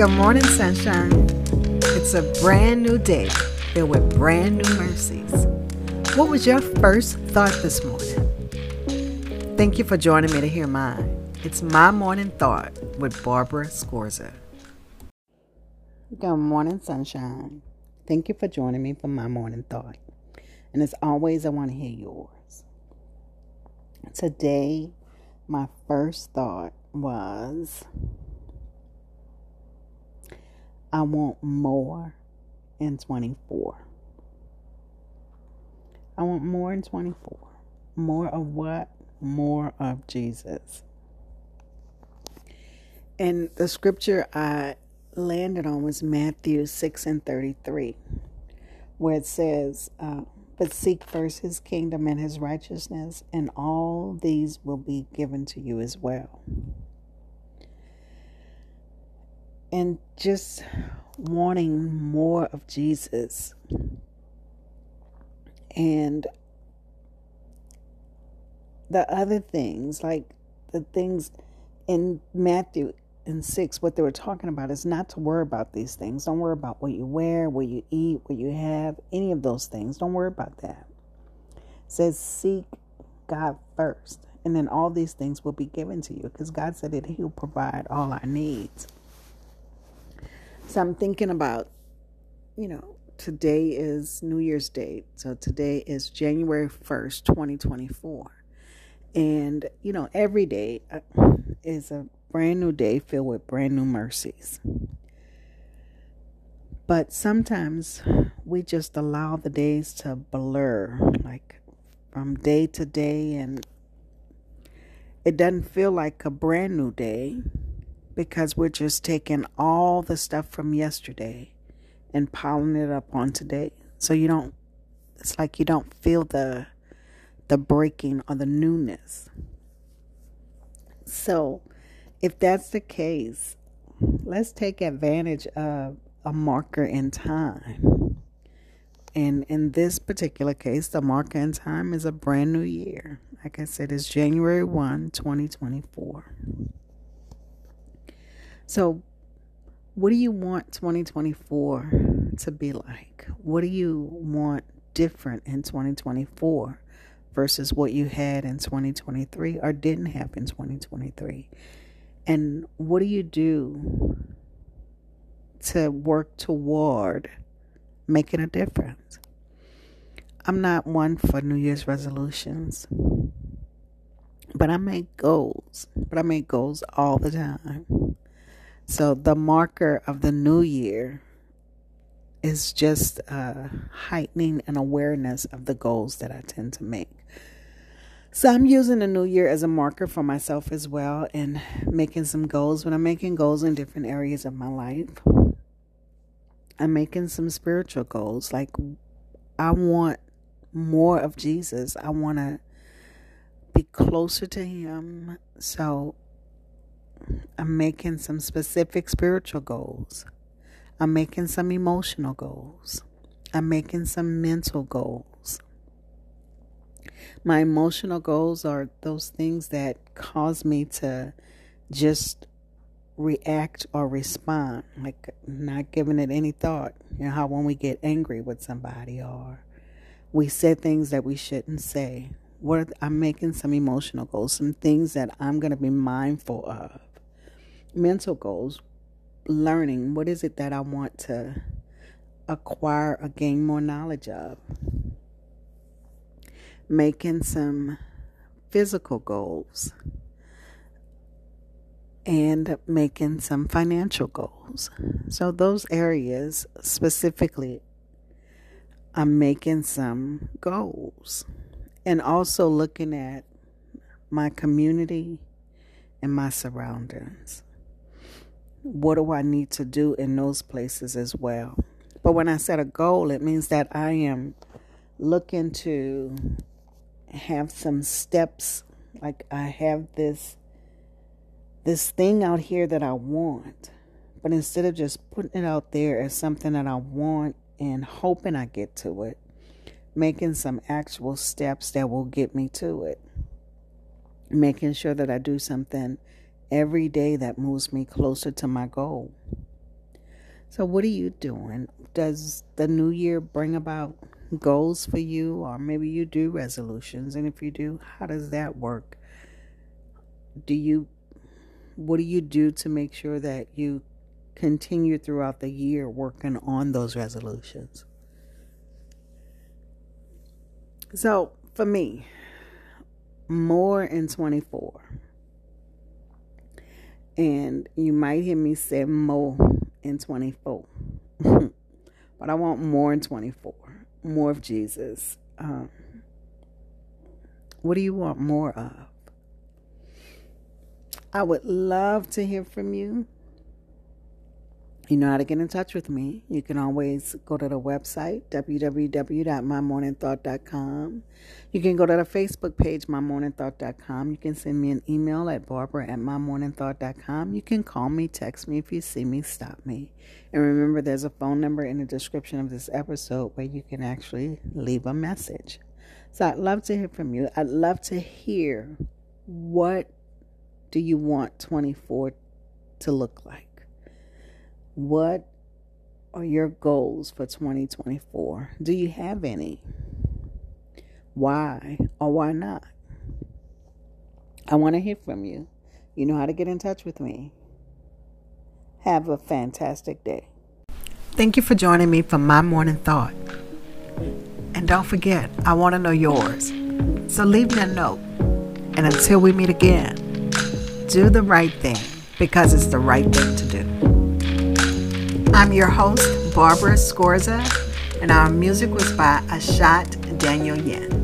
Good morning, sunshine. It's a brand new day filled with brand new mercies. What was your first thought this morning? Thank you for joining me to hear mine. It's my morning thought with Barbara Scorza. Good morning, sunshine. Thank you for joining me for my morning thought. And as always, I want to hear yours. Today, my first thought was I want more in 24. I want more in 24. More of what? More of Jesus. And the scripture I landed on was Matthew 6 and 33, where it says, uh, But seek first his kingdom and his righteousness, and all these will be given to you as well. And just wanting more of Jesus. And the other things, like the things in Matthew and 6, what they were talking about is not to worry about these things. Don't worry about what you wear, what you eat, what you have, any of those things. Don't worry about that. It says, seek God first, and then all these things will be given to you because God said that He'll provide all our needs. So I'm thinking about, you know, today is New Year's Day. So today is January 1st, 2024. And, you know, every day uh, is a brand new day filled with brand new mercies. But sometimes we just allow the days to blur, like from day to day, and it doesn't feel like a brand new day because we're just taking all the stuff from yesterday and piling it up on today. So you don't, it's like you don't feel the the breaking or the newness. So, if that's the case, let's take advantage of a marker in time. And in this particular case, the marker in time is a brand new year. Like I said, it's January 1, 2024. So, what do you want 2024 to be like? What do you want different in 2024? versus what you had in 2023 or didn't have in 2023? And what do you do to work toward making a difference? I'm not one for New Year's resolutions, but I make goals, but I make goals all the time. So the marker of the new year is just uh, heightening an awareness of the goals that I tend to make. So I'm using the new year as a marker for myself as well and making some goals. When I'm making goals in different areas of my life, I'm making some spiritual goals. Like I want more of Jesus. I want to be closer to him. So I'm making some specific spiritual goals. I'm making some emotional goals. I'm making some mental goals. My emotional goals are those things that cause me to just react or respond, like not giving it any thought. You know how when we get angry with somebody or we say things that we shouldn't say. What I'm making some emotional goals, some things that I'm going to be mindful of. Mental goals, learning what is it that I want to acquire or gain more knowledge of making some physical goals and making some financial goals. So, those areas specifically, I'm making some goals and also looking at my community and my surroundings. What do I need to do in those places as well? But when I set a goal, it means that I am looking to have some steps like I have this this thing out here that I want. But instead of just putting it out there as something that I want and hoping I get to it, making some actual steps that will get me to it. Making sure that I do something every day that moves me closer to my goal. So, what are you doing? Does the new year bring about goals for you, or maybe you do resolutions? And if you do, how does that work? Do you, what do you do to make sure that you continue throughout the year working on those resolutions? So, for me, more in 24. And you might hear me say more in 24. but I want more in 24. More of Jesus. Um, what do you want more of? I would love to hear from you. You know how to get in touch with me. You can always go to the website, www.mymorningthought.com. You can go to the Facebook page, mymorningthought.com. You can send me an email at barbara at mymorningthought.com. You can call me, text me if you see me, stop me. And remember, there's a phone number in the description of this episode where you can actually leave a message. So I'd love to hear from you. I'd love to hear what do you want 24 to look like? What are your goals for 2024? Do you have any? Why or why not? I want to hear from you. You know how to get in touch with me. Have a fantastic day. Thank you for joining me for my morning thought. And don't forget, I want to know yours. So leave me a note. And until we meet again, do the right thing because it's the right thing to do. I'm your host, Barbara Scorza, and our music was by Ashat Daniel Yen.